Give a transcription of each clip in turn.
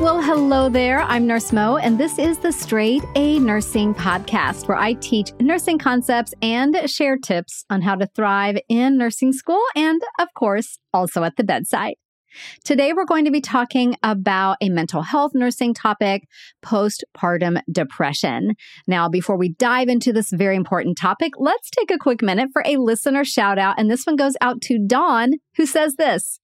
Well, hello there. I'm Nurse Mo, and this is the Straight A Nursing Podcast, where I teach nursing concepts and share tips on how to thrive in nursing school and, of course, also at the bedside. Today, we're going to be talking about a mental health nursing topic, postpartum depression. Now, before we dive into this very important topic, let's take a quick minute for a listener shout out. And this one goes out to Dawn, who says this.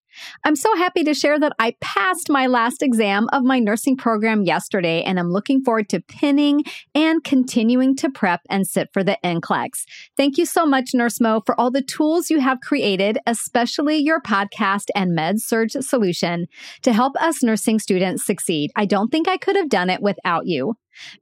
I'm so happy to share that I passed my last exam of my nursing program yesterday, and I'm looking forward to pinning and continuing to prep and sit for the NCLEX. Thank you so much, Nurse Mo, for all the tools you have created, especially your podcast and med surg solution to help us nursing students succeed. I don't think I could have done it without you.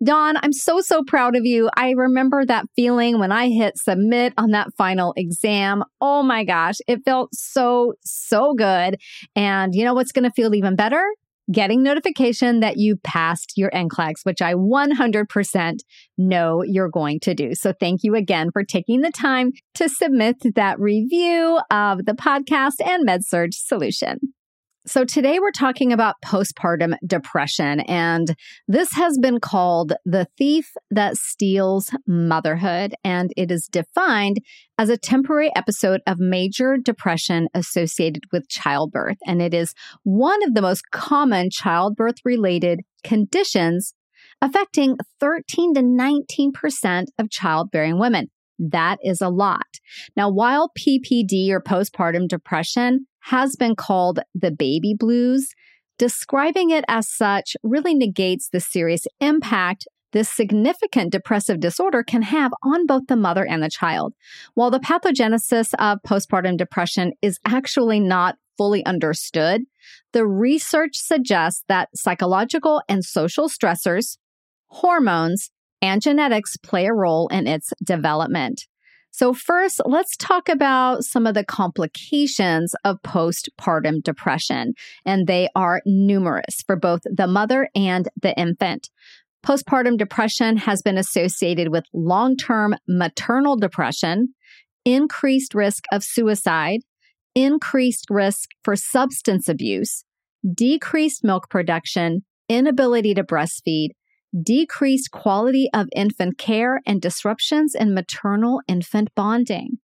Dawn, I'm so, so proud of you. I remember that feeling when I hit submit on that final exam. Oh my gosh, it felt so, so good. And you know what's going to feel even better? Getting notification that you passed your NCLEX, which I 100% know you're going to do. So thank you again for taking the time to submit that review of the podcast and MedSurg solution. So today we're talking about postpartum depression, and this has been called the thief that steals motherhood, and it is defined as a temporary episode of major depression associated with childbirth. And it is one of the most common childbirth related conditions affecting 13 to 19% of childbearing women. That is a lot. Now, while PPD or postpartum depression has been called the baby blues, describing it as such really negates the serious impact this significant depressive disorder can have on both the mother and the child. While the pathogenesis of postpartum depression is actually not fully understood, the research suggests that psychological and social stressors, hormones, and genetics play a role in its development. So, first, let's talk about some of the complications of postpartum depression, and they are numerous for both the mother and the infant. Postpartum depression has been associated with long term maternal depression, increased risk of suicide, increased risk for substance abuse, decreased milk production, inability to breastfeed, decreased quality of infant care, and disruptions in maternal infant bonding.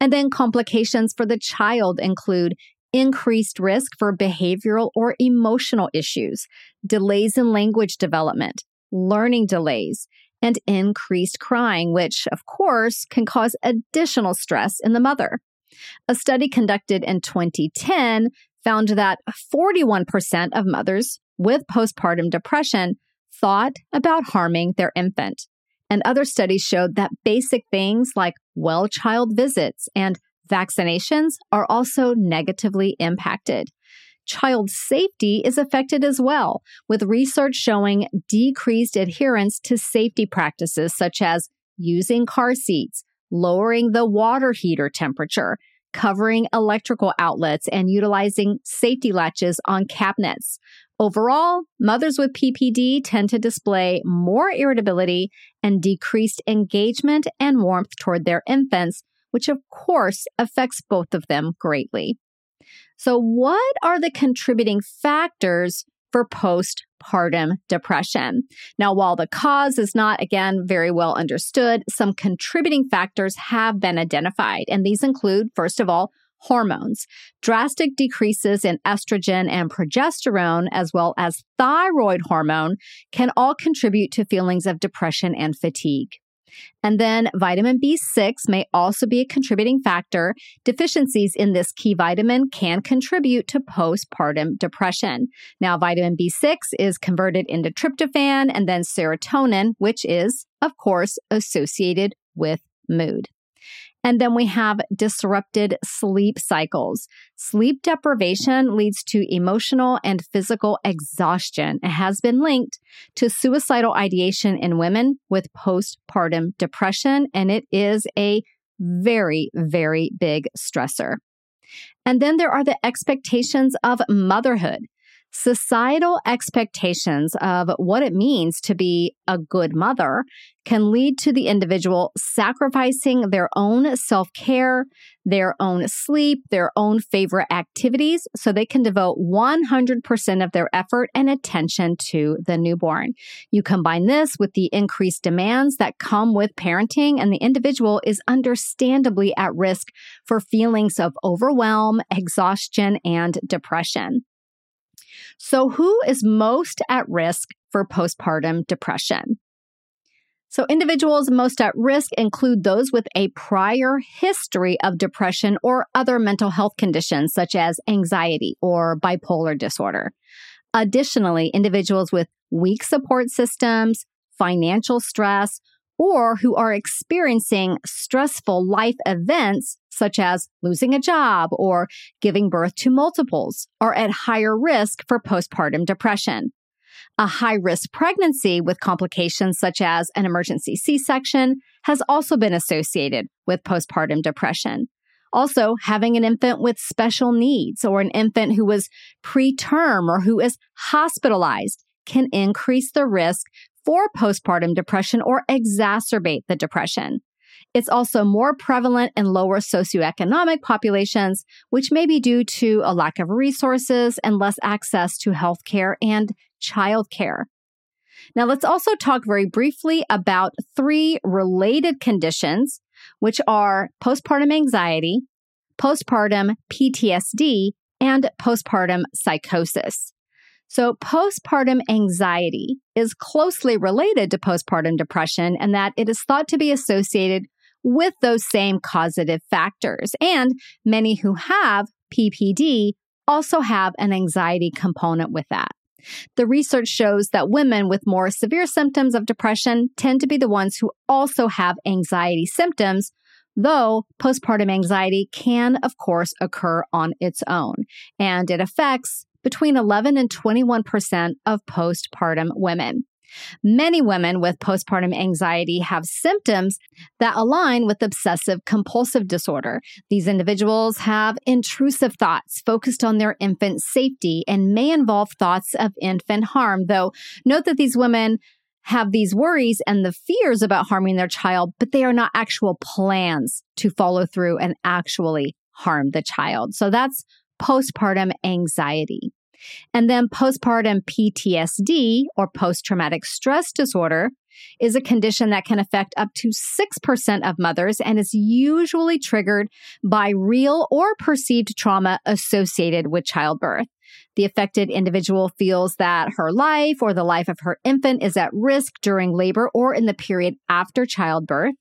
And then complications for the child include increased risk for behavioral or emotional issues, delays in language development, learning delays, and increased crying, which of course can cause additional stress in the mother. A study conducted in 2010 found that 41% of mothers with postpartum depression thought about harming their infant. And other studies showed that basic things like well child visits and vaccinations are also negatively impacted. Child safety is affected as well, with research showing decreased adherence to safety practices such as using car seats, lowering the water heater temperature, covering electrical outlets, and utilizing safety latches on cabinets. Overall, mothers with PPD tend to display more irritability and decreased engagement and warmth toward their infants, which of course affects both of them greatly. So, what are the contributing factors for postpartum depression? Now, while the cause is not, again, very well understood, some contributing factors have been identified, and these include, first of all, hormones. Drastic decreases in estrogen and progesterone, as well as thyroid hormone, can all contribute to feelings of depression and fatigue. And then vitamin B6 may also be a contributing factor. Deficiencies in this key vitamin can contribute to postpartum depression. Now, vitamin B6 is converted into tryptophan and then serotonin, which is of course, associated with mood. And then we have disrupted sleep cycles. Sleep deprivation leads to emotional and physical exhaustion. It has been linked to suicidal ideation in women with postpartum depression, and it is a very, very big stressor. And then there are the expectations of motherhood societal expectations of what it means to be a good mother can lead to the individual sacrificing their own self care, their own sleep, their own favorite activities so they can devote 100% of their effort and attention to the newborn. You combine this with the increased demands that come with parenting, and the individual is understandably at risk for feelings of overwhelm, exhaustion, and depression. So, who is most at risk for postpartum depression? So, individuals most at risk include those with a prior history of depression or other mental health conditions, such as anxiety or bipolar disorder. Additionally, individuals with weak support systems, financial stress, or who are experiencing stressful life events such as losing a job or giving birth to multiples are at higher risk for postpartum depression. A high risk pregnancy with complications such as an emergency C section has also been associated with postpartum depression. Also, having an infant with special needs or an infant who was preterm or who is hospitalized can increase the risk for postpartum depression or exacerbate the depression. It's also more prevalent in lower socioeconomic populations, which may be due to a lack of resources and less access to healthcare and childcare. Now, let's also talk very briefly about three related conditions, which are postpartum anxiety, postpartum PTSD, and postpartum psychosis. So, postpartum anxiety is closely related to postpartum depression and that it is thought to be associated with those same causative factors. And many who have PPD also have an anxiety component with that. The research shows that women with more severe symptoms of depression tend to be the ones who also have anxiety symptoms, though postpartum anxiety can, of course, occur on its own. And it affects between 11 and 21% of postpartum women. Many women with postpartum anxiety have symptoms that align with obsessive compulsive disorder. These individuals have intrusive thoughts focused on their infant's safety and may involve thoughts of infant harm, though note that these women have these worries and the fears about harming their child, but they are not actual plans to follow through and actually harm the child. So that's postpartum anxiety. And then postpartum PTSD or post traumatic stress disorder is a condition that can affect up to 6% of mothers and is usually triggered by real or perceived trauma associated with childbirth. The affected individual feels that her life or the life of her infant is at risk during labor or in the period after childbirth.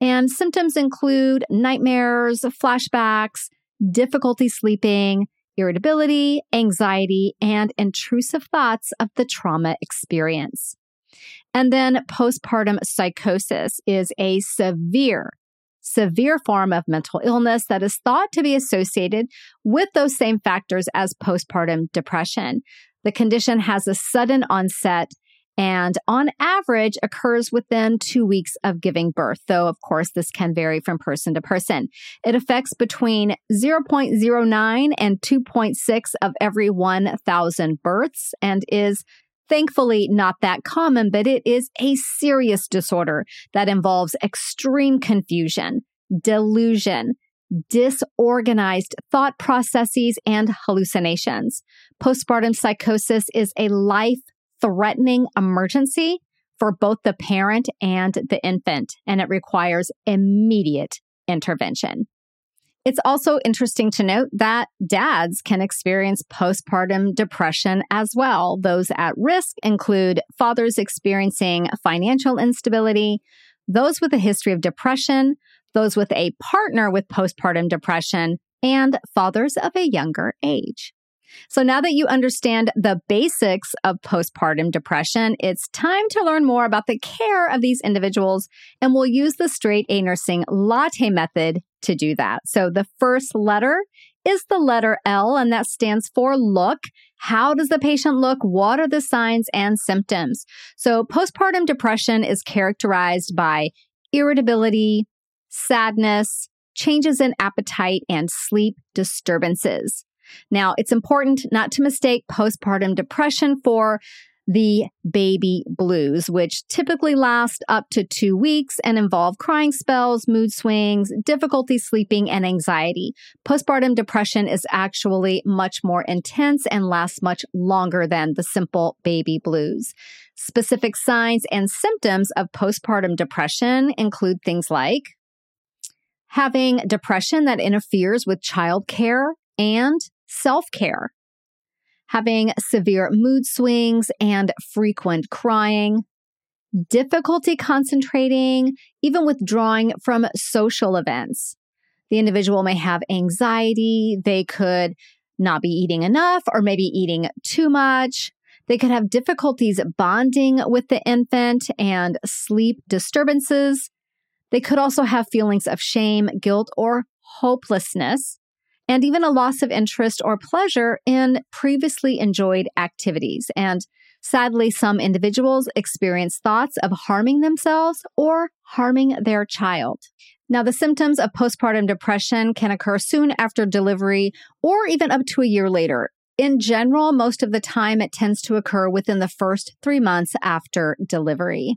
And symptoms include nightmares, flashbacks, difficulty sleeping, irritability, anxiety, and intrusive thoughts of the trauma experience. And then postpartum psychosis is a severe, severe form of mental illness that is thought to be associated with those same factors as postpartum depression. The condition has a sudden onset and on average occurs within two weeks of giving birth, though of course this can vary from person to person. It affects between 0.09 and 2.6 of every 1,000 births and is thankfully not that common, but it is a serious disorder that involves extreme confusion, delusion, disorganized thought processes, and hallucinations. Postpartum psychosis is a life threatening emergency for both the parent and the infant, and it requires immediate intervention. It's also interesting to note that dads can experience postpartum depression as well. Those at risk include fathers experiencing financial instability, those with a history of depression, those with a partner with postpartum depression, and fathers of a younger age. So now that you understand the basics of postpartum depression, it's time to learn more about the care of these individuals. And we'll use the straight A nursing latte method to do that. So the first letter is the letter L, and that stands for look. How does the patient look? What are the signs and symptoms? So postpartum depression is characterized by irritability, sadness, changes in appetite, and sleep disturbances. Now, it's important not to mistake postpartum depression for the baby blues, which typically last up to two weeks and involve crying spells, mood swings, difficulty sleeping, and anxiety. Postpartum depression is actually much more intense and lasts much longer than the simple baby blues. Specific signs and symptoms of postpartum depression include things like having depression that interferes with childcare and self care, having severe mood swings and frequent crying, difficulty concentrating, even withdrawing from social events. The individual may have anxiety. They could not be eating enough or maybe eating too much. They could have difficulties bonding with the infant and sleep disturbances. They could also have feelings of shame, guilt, or hopelessness and even a loss of interest or pleasure in previously enjoyed activities. And sadly, some individuals experience thoughts of harming themselves or harming their child. Now, the symptoms of postpartum depression can occur soon after delivery or even up to a year later. In general, most of the time, it tends to occur within the first three months after delivery.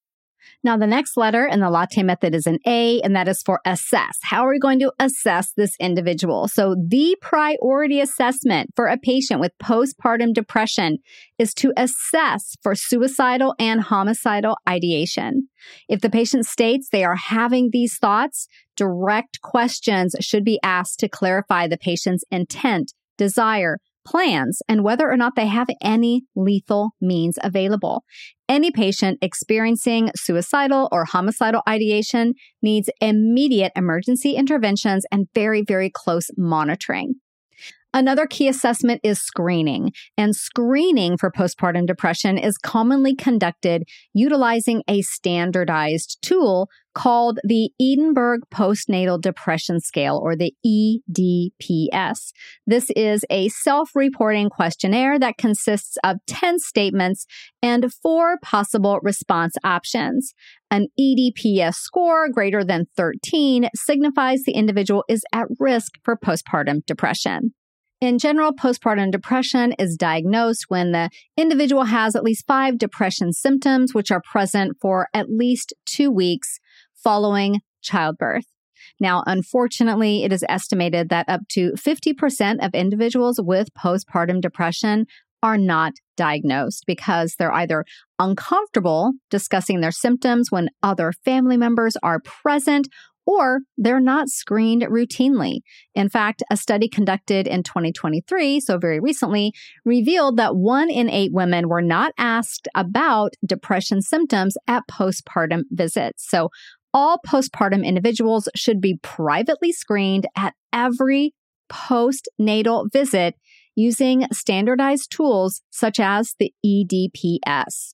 Now, the next letter in the latte method is an A, and that is for assess. How are we going to assess this individual? So, the priority assessment for a patient with postpartum depression is to assess for suicidal and homicidal ideation. If the patient states they are having these thoughts, direct questions should be asked to clarify the patient's intent, desire, plans and whether or not they have any lethal means available. Any patient experiencing suicidal or homicidal ideation needs immediate emergency interventions and very, very close monitoring. Another key assessment is screening, and screening for postpartum depression is commonly conducted utilizing a standardized tool called the Edinburgh Postnatal Depression Scale, or the EDPS. This is a self reporting questionnaire that consists of 10 statements and four possible response options. An EDPS score greater than 13 signifies the individual is at risk for postpartum depression. In general, postpartum depression is diagnosed when the individual has at least five depression symptoms, which are present for at least two weeks following childbirth. Now, unfortunately, it is estimated that up to 50% of individuals with postpartum depression are not diagnosed because they're either uncomfortable discussing their symptoms when other family members are present or they're not screened routinely. In fact, a study conducted in 2023, so very recently, revealed that one in eight women were not asked about depression symptoms at postpartum visits. So all postpartum individuals should be privately screened at every postnatal visit using standardized tools such as the EDPS.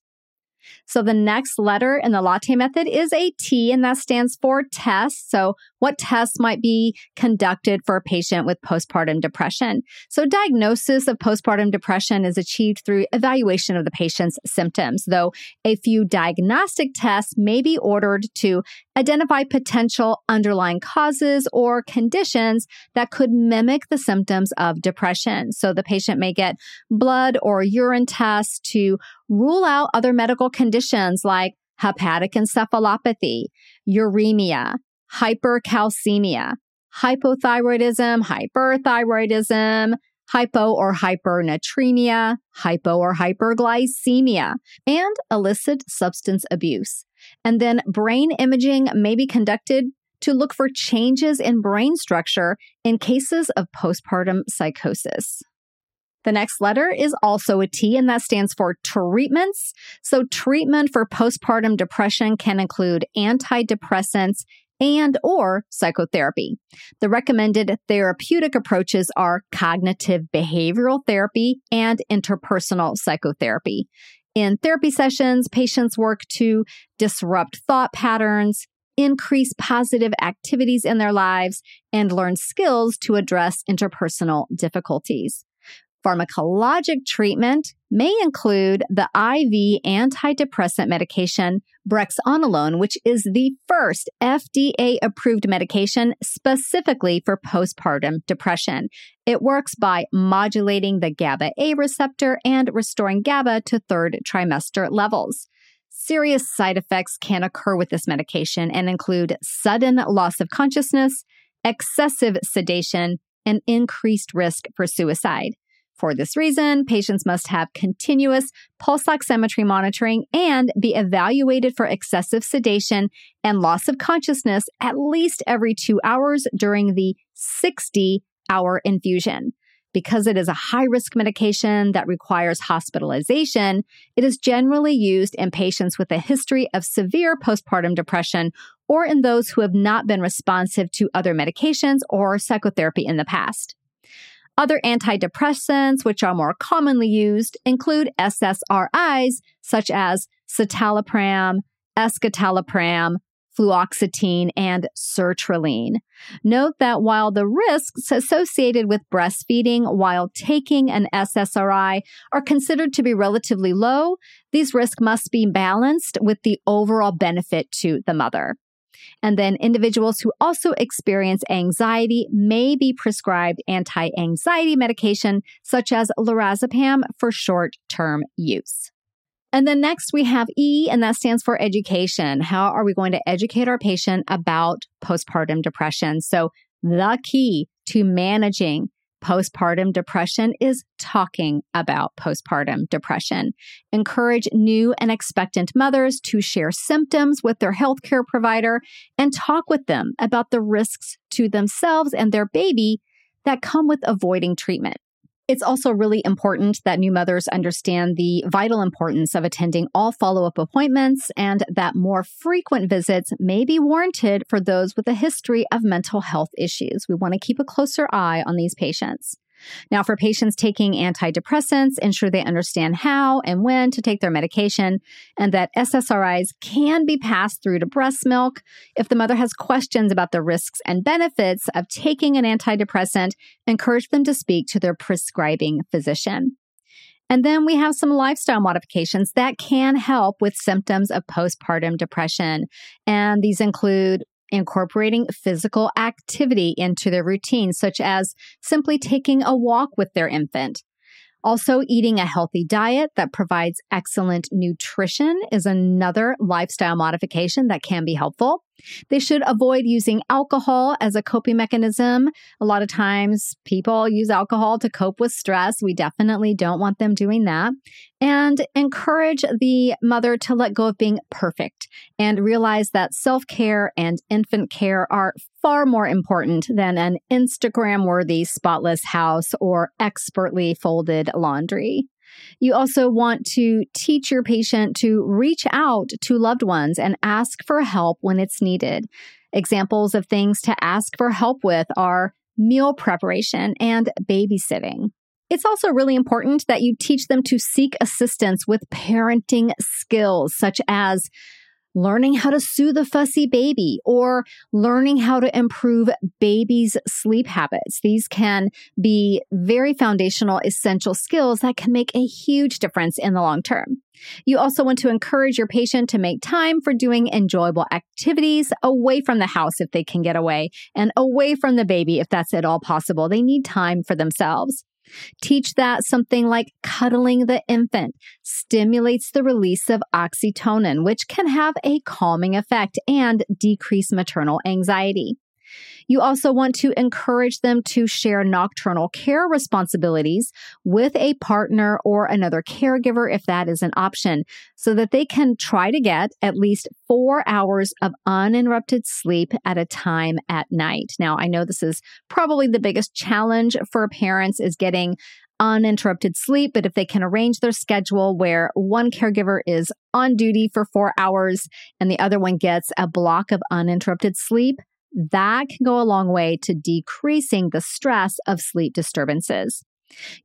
So the next letter in the latte method is a T, and that stands for test. So what tests might be conducted for a patient with postpartum depression? So diagnosis of postpartum depression is achieved through evaluation of the patient's symptoms, though a few diagnostic tests may be ordered to identify potential underlying causes or conditions that could mimic the symptoms of depression. So the patient may get blood or urine tests to rule out other medical conditions like hepatic encephalopathy, uremia, hypercalcemia, hypothyroidism, hyperthyroidism, hypo or hypernatremia, hypo or hyperglycemia, and illicit substance abuse. And then brain imaging may be conducted to look for changes in brain structure in cases of postpartum psychosis. The next letter is also a T, and that stands for treatments. So, treatment for postpartum depression can include antidepressants and or psychotherapy. The recommended therapeutic approaches are cognitive behavioral therapy and interpersonal psychotherapy. In therapy sessions, patients work to disrupt thought patterns, increase positive activities in their lives, and learn skills to address interpersonal difficulties. Pharmacologic treatment may include the IV antidepressant medication brexanolone, which is the first FDA approved medication specifically for postpartum depression. It works by modulating the GABA A receptor and restoring GABA to third trimester levels. Serious side effects can occur with this medication and include sudden loss of consciousness, excessive sedation, and increased risk for suicide. For this reason, patients must have continuous pulse oximetry monitoring and be evaluated for excessive sedation and loss of consciousness at least every two hours during the 60 hour infusion. Because it is a high risk medication that requires hospitalization, it is generally used in patients with a history of severe postpartum depression or in those who have not been responsive to other medications or psychotherapy in the past. Other antidepressants, which are more commonly used, include SSRIs such as citalopram, escitalopram, fluoxetine, and sertraline. Note that while the risks associated with breastfeeding while taking an SSRI are considered to be relatively low, these risks must be balanced with the overall benefit to the mother. And then individuals who also experience anxiety may be prescribed anti anxiety medication such as lorazepam for short term use. And then next we have E, and that stands for education. How are we going to educate our patient about postpartum depression? So the key to managing postpartum depression is talking about postpartum depression. Encourage new and expectant mothers to share symptoms with their healthcare provider and talk with them about the risks to themselves and their baby that come with avoiding treatment. It's also really important that new mothers understand the vital importance of attending all follow up appointments and that more frequent visits may be warranted for those with a history of mental health issues. We want to keep a closer eye on these patients. Now, for patients taking antidepressants, ensure they understand how and when to take their medication and that SSRIs can be passed through to breast milk. If the mother has questions about the risks and benefits of taking an antidepressant, encourage them to speak to their prescribing physician. And then we have some lifestyle modifications that can help with symptoms of postpartum depression. And these include incorporating physical activity into their routine, such as simply taking a walk with their infant. Also, eating a healthy diet that provides excellent nutrition is another lifestyle modification that can be helpful. They should avoid using alcohol as a coping mechanism. A lot of times people use alcohol to cope with stress. We definitely don't want them doing that. And encourage the mother to let go of being perfect and realize that self care and infant care are far more important than an Instagram worthy spotless house or expertly folded laundry. You also want to teach your patient to reach out to loved ones and ask for help when it's needed. Examples of things to ask for help with are meal preparation and babysitting. It's also really important that you teach them to seek assistance with parenting skills, such as learning how to soothe a fussy baby or learning how to improve babies' sleep habits. These can be very foundational, essential skills that can make a huge difference in the long term. You also want to encourage your patient to make time for doing enjoyable activities away from the house if they can get away and away from the baby if that's at all possible. They need time for themselves. Teach that something like cuddling the infant stimulates the release of oxytocin, which can have a calming effect and decrease maternal anxiety. You also want to encourage them to share nocturnal care responsibilities with a partner or another caregiver if that is an option, so that they can try to get at least four hours of uninterrupted sleep at a time at night. Now, I know this is probably the biggest challenge for parents is getting uninterrupted sleep, but if they can arrange their schedule where one caregiver is on duty for four hours and the other one gets a block of uninterrupted sleep, that can go a long way to decreasing the stress of sleep disturbances.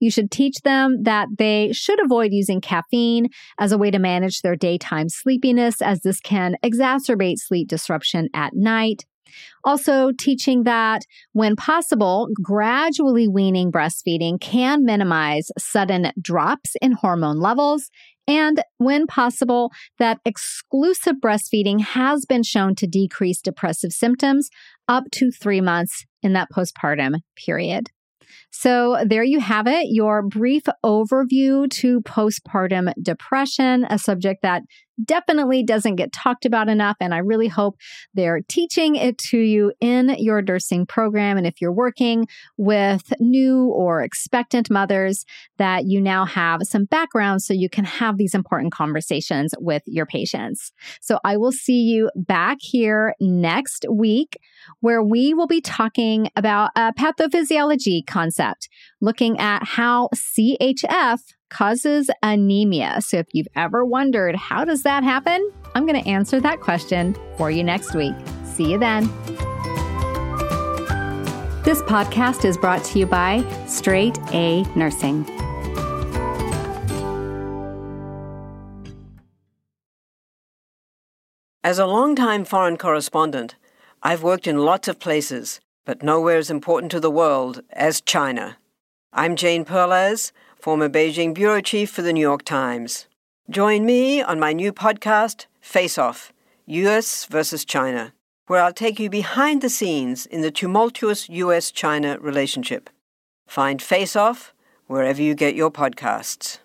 You should teach them that they should avoid using caffeine as a way to manage their daytime sleepiness, as this can exacerbate sleep disruption at night. Also, teaching that when possible, gradually weaning breastfeeding can minimize sudden drops in hormone levels. And when possible, that exclusive breastfeeding has been shown to decrease depressive symptoms up to three months in that postpartum period. So, there you have it, your brief overview to postpartum depression, a subject that definitely doesn't get talked about enough. And I really hope they're teaching it to you in your nursing program. And if you're working with new or expectant mothers, that you now have some background so you can have these important conversations with your patients. So I will see you back here next week where we will be talking about a pathophysiology concept, looking at how CHF causes anemia. So if you've ever wondered how does that happen, I'm going to answer that question for you next week. See you then. This podcast is brought to you by Straight A Nursing. As a longtime foreign correspondent, I've worked in lots of places, but nowhere as important to the world as China. I'm Jane Perlez former Beijing bureau chief for the New York Times. Join me on my new podcast, Face Off US versus China, where I'll take you behind the scenes in the tumultuous US China relationship. Find Face Off wherever you get your podcasts.